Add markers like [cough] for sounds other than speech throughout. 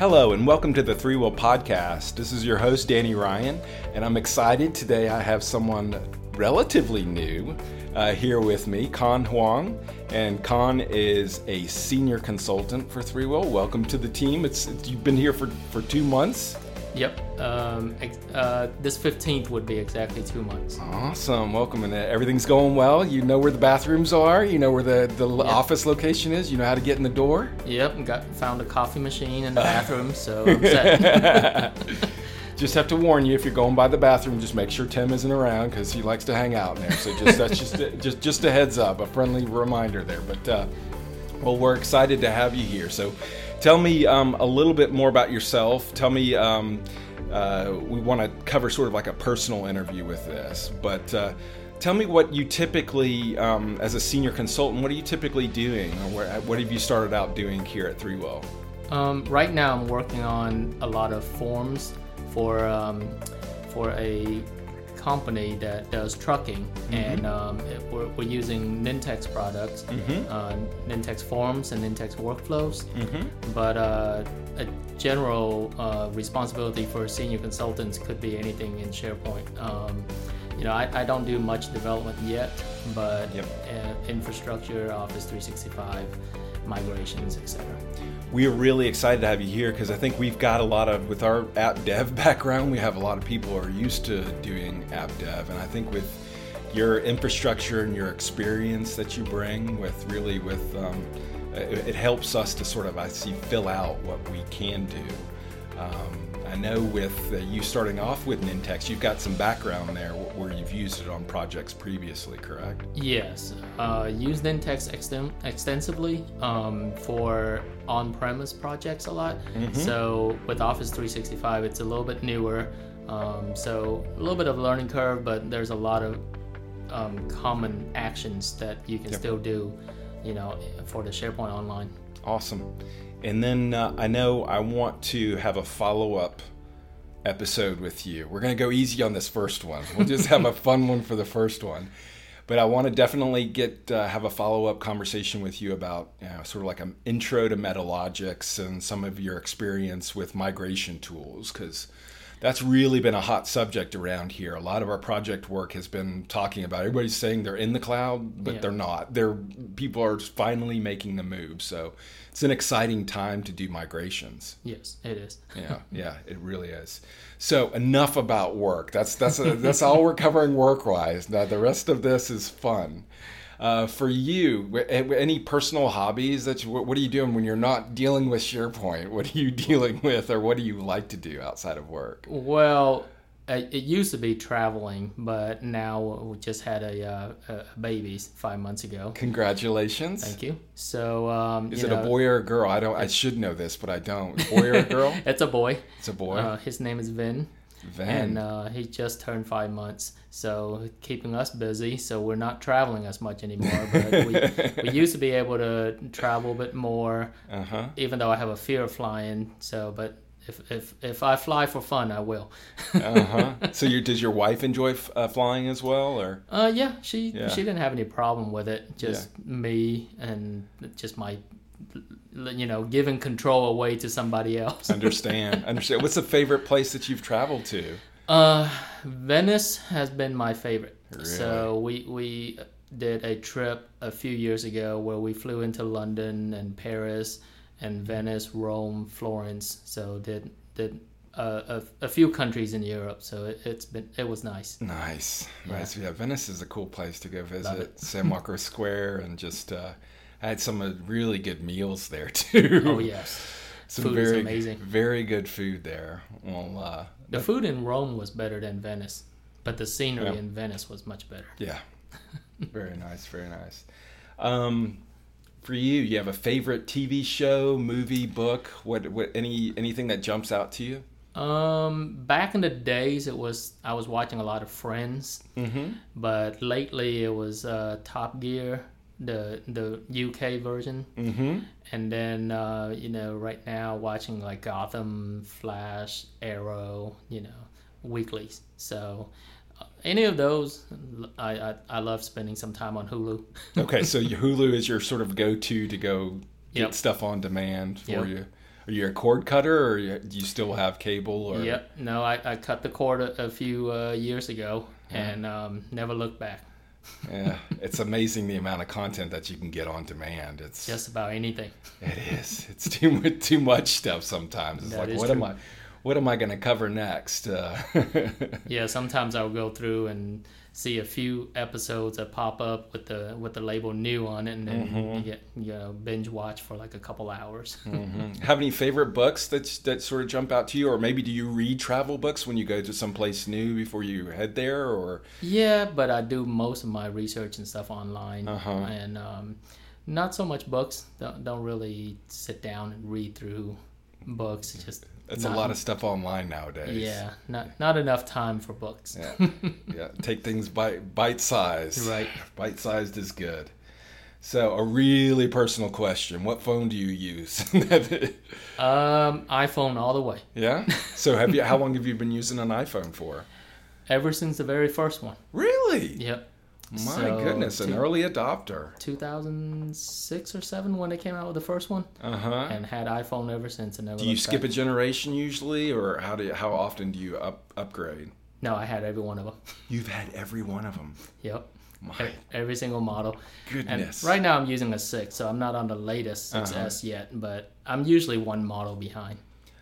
Hello, and welcome to the ThreeWill Podcast. This is your host, Danny Ryan, and I'm excited. Today I have someone relatively new uh, here with me, Con Huang. And Con is a senior consultant for ThreeWill. Welcome to the team. It's, You've been here for, for two months. Yep. Um, uh, this 15th would be exactly two months. Awesome. Welcome. And uh, everything's going well. You know where the bathrooms are. You know where the, the yep. office location is. You know how to get in the door. Yep. Got found a coffee machine in the [laughs] bathroom, so I'm set. [laughs] just have to warn you if you're going by the bathroom, just make sure Tim isn't around because he likes to hang out in there. So just that's just [laughs] just just a heads up, a friendly reminder there. But uh, well, we're excited to have you here. So Tell me um, a little bit more about yourself. Tell me, um, uh, we want to cover sort of like a personal interview with this, but uh, tell me what you typically, um, as a senior consultant, what are you typically doing, or what have you started out doing here at ThreeWill? Um, right now, I'm working on a lot of forms for um, for a company that does trucking, mm-hmm. and um, it, we're, we're, using Nintex products, mm-hmm. uh, Nintex forms and Nintex workflows. Mm-hmm. But uh, a general uh, responsibility for senior consultants could be anything in SharePoint. Um, you know, I, I, don't do much development yet, but yep. Uh, infrastructure, Office 365 migrations, etc. We are really excited to have you here because I think we've got a lot of, with our app dev [laughs] background, we have a lot of people who are used to doing app dev. And I think with your infrastructure and your experience that you bring with really with, um, it, it, helps us to sort of, I see, fill out what we can do. Um, I know with uh, you starting off with Nintex, you've got some background there where you've used it on projects previously, correct? Yes, uh, used Nintex exten- extensively um, for on-premise projects a lot. Mm-hmm. So with Office 365, it's a little bit newer. Um, so a little bit of learning curve, but there's a lot of um, common actions that you can yep. still do, you know, for the SharePoint Online. Awesome. And then uh, I know I want to have a follow up episode with you. We're going to go easy on this first one. We'll just have a fun one for the first one. But I want to definitely get uh, have a follow up conversation with you about you know, sort of like an intro to Metalogix and some of your experience with migration tools because that's really been a hot subject around here. A lot of our project work has been talking about. Everybody's saying they're in the cloud, but yeah. they're not. They're people are finally making the move. So it's an exciting time to do migrations. Yes, it is. [laughs] yeah, yeah, it really is. So enough about work. That's that's a, that's all we're covering work wise. Now the rest of this is fun. Uh, for you, any personal hobbies that you, what are you doing when you're not dealing with SharePoint? What are you [laughs] dealing with, or what do you like to do outside of work? Well, it used to be traveling, but now we just had a, uh, a baby five months ago. Congratulations! Thank you. So, um, is it know, a boy or a girl? I don't. I should know this, but I don't. Boy or a girl? [laughs] it's a boy. It's a boy. Uh, his name is Vin. Vin. And uh, he just turned five months, so keeping us busy. So we're not traveling as much anymore. But we, we [laughs] used to be able to travel a bit more, uh-huh. even though I have a fear of flying. So, but if if if I fly for fun, I will. uh huh. [laughs] So, your, does your wife enjoy f- uh, flying as well, or? Uh, yeah, she yeah. she didn't have any problem with it. Just yeah. me and just my you know, giving control away to somebody else. [laughs] understand, understand. What's the favorite place that you've traveled to? Uh, Venice has been my favorite. Really? So we we did a trip a few years ago where we flew into London and Paris and Venice, Rome, Florence. So did did uh, a, a, few countries in Europe. So it, has been it was nice. Nice, nice. Yeah. yeah, Venice is a cool place to go visit. San Marco Square and just. Uh, I had some really good meals there [laughs] too. Oh yes, some food very, is amazing. Very good food there. Well, uh, the food in Rome was better than Venice, but the scenery yeah. in Venice was much better. Yeah, [laughs] very nice, very nice. Um, for you, you have a favorite TV show, movie, book? What, what, any, anything that jumps out to you? Um, back in the days, it was I was watching a lot of Friends, mm-hmm. but lately it was uh, Top Gear the the UK version, mm-hmm. and then uh, you know right now watching like Gotham, Flash, Arrow, you know weeklies. So uh, any of those, I, I, I love spending some time on Hulu. [laughs] okay, so your Hulu is your sort of go to to go get yep. stuff on demand for yep. you. Are you a cord cutter, or you- do you still have cable? Or Yep. No, I, I cut the cord a, a few uh, years ago and um, never looked back. Yeah, it's amazing the amount of content that you can get on demand. It's Just about anything. it is. It's too much too much stuff sometimes. It's That like what am. I what am I going to cover next? Uh, [laughs] Yeah, sometimes I'll go through and see a few episodes that pop up with the with the label new on it, and then Mm-hmm. you get you know binge watch for like a couple hours. [laughs] mhm. Have any favorite books that that sort of jump out to you, or maybe do you read travel books when you go to some place new before you head there, or Yeah, but I do most of my research and stuff online, Uh-huh. and um, not so much books. Don't don't really sit down and read through books. Just That's not- a lot of stuff online nowadays. Yeah, not not enough time for books. Yeah. [laughs] yeah. Take things bite bite sized. Right. Bite sized is good. So a really personal question: What phone do you use? [laughs] Um, iPhone all the way. yeah. So have you? How [laughs] long have you been using an iPhone for? Ever since the very first one. Really? Yep. My So, goodness, an early adopter. 2006 or 7 when they came out with the first one Uh huh. and had iPhone ever since and never Do you skip a generation usually, or how do you, how often do you up upgrade? No, I had every one of them. You've had every one of them. Yep. My Every single model. goodness. And right now I'm using a 6, so I'm not on the latest 6S Uh-huh. yet, but I'm usually one model behind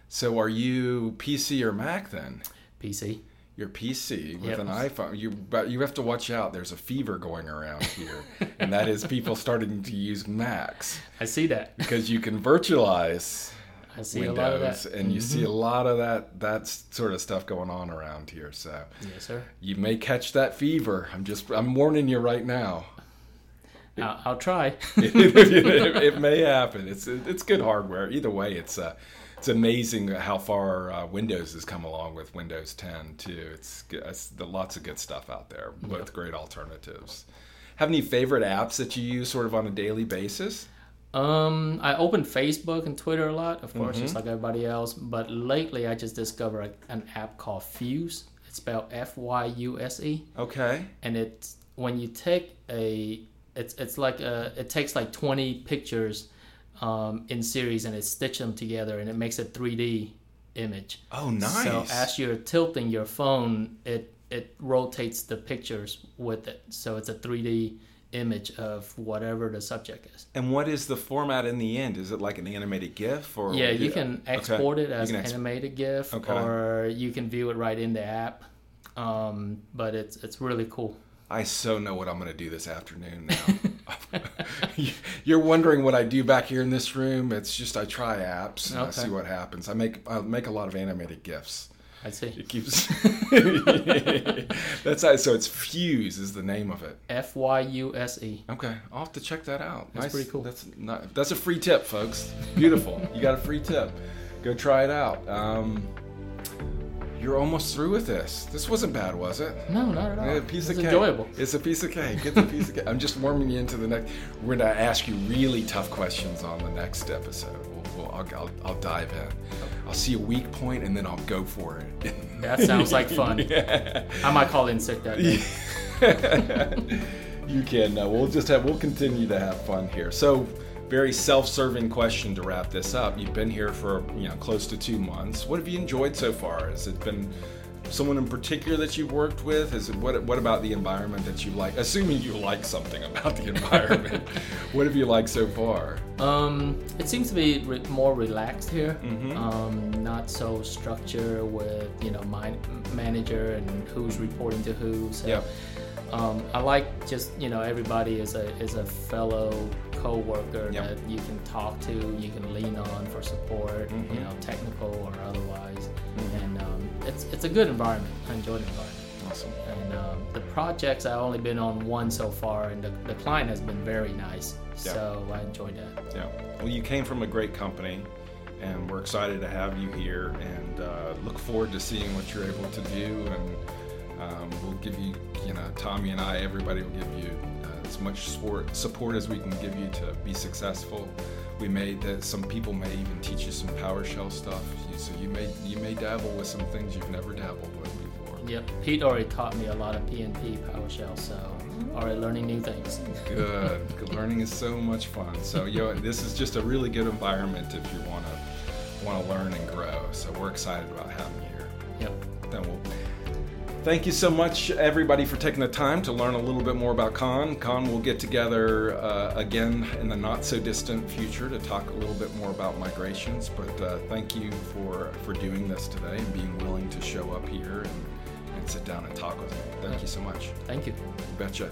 So are you PC or Mac then? PC. Your PC with Yep. an iPhone. You but you have to watch out. There's a fever going around here, and that is people starting to use Macs I see that. because you can virtualize I see a lot of Windows, that. Mm-hmm. and you see a lot of that that sort of stuff going on around here. So Yes, sir. you may catch that fever. I'm just I'm warning you right now. I'll, I'll try. it, [laughs] it, it may happen. It's it's good hardware. Either way, it's uh, it's amazing how far uh, Windows has come along with Windows 10 too. It's, it's the, lots of good stuff out there. Both great alternatives. Have any favorite apps that you use sort of on a daily basis? Um, I open Facebook and Twitter a lot, of course, Mm-hmm. just like everybody else. But lately, I just discovered an app called Fyuse. It's spelled F Y U S E, Okay. and it's when you take a, it's it's like a, it takes like twenty pictures, um, in series, and it stitches them together, and it makes a three D image. Oh, nice. So as you're tilting your phone, it it rotates the pictures with it, so it's a three D image of whatever the subject is. and what is the format in the end? Is it like an animated GIF or? Yeah, you can Okay. export it as an animated GIF, Okay. or you can view it right in the app. Um, but it's it's really cool. I so know what I'm going to do this afternoon now. [laughs] [laughs] You're wondering what I do back here in this room. It's just I try apps and I see what happens. I make I make a lot of animated gifs. I see. It keeps. [laughs] That's how, so. It's Fyuse is the name of it. F Y U S E. Okay, I'll have to check that out. That's pretty cool. That's not. That's a free tip, folks. Beautiful. you got a free tip. Go try it out. Um, you're almost through with this. This wasn't bad, was it? No, not at all. A piece it's of cake. enjoyable. It's a piece of cake. It's a piece of cake. I'm just warming you into the next. We're gonna ask you really tough questions on the next episode. We'll, we'll, I'll, I'll, I'll dive in. I'll see a weak point and then I'll go for it. [laughs] That sounds like fun. [laughs] Yeah. I might call in sick that day. [laughs] you can. Uh, we'll just have. We'll continue to have fun here. So, very self-serving question to wrap this up. You've been here for you know close to two months. What have you enjoyed so far? Has it been someone in particular that you've worked with? Is it what? What about the environment that you like? Assuming you like something about the [laughs] environment, what have you liked so far? Um, it seems to be re- more relaxed here. Mhm. Um, not so structured with you know my manager and who's reporting to who. So Yep. Um, I like just you know everybody is a is a fellow co-worker Yep. that you can talk to, you can lean on for support, Mhm. you know technical or otherwise. Mhm. And um, it's it's a good environment. I enjoy the environment. Awesome. And um, the projects I've only been on one so far, and the, the client has been very nice. Yeah. So I enjoyed that. Yeah. Well, you came from a great company, and we're excited to have you here, and uh, look forward to seeing what you're able to do. And um, we'll give you, you know, Tommy and I, everybody will give you uh, as much support support as we can give you to be successful. We may that some people may even teach you some PowerShell stuff, so you may you may dabble with some things you've never dabbled with before. Yep, Pete already taught me a lot of PNP PowerShell, so already learning new things. Good. [laughs] Good. Learning is so much fun. So, you know, this is just a really good environment if you want to want to learn and grow. So we're excited about having you here. Yep. Then we'll Thank you so much, everybody, for taking the time to learn a little bit more about Con. Con will get together uh, again in the not so distant future to talk a little bit more about migrations. But uh, thank you for, for doing this today and being willing to show up here and, and sit down and talk with me. Thank you so much. Thank you. You betcha.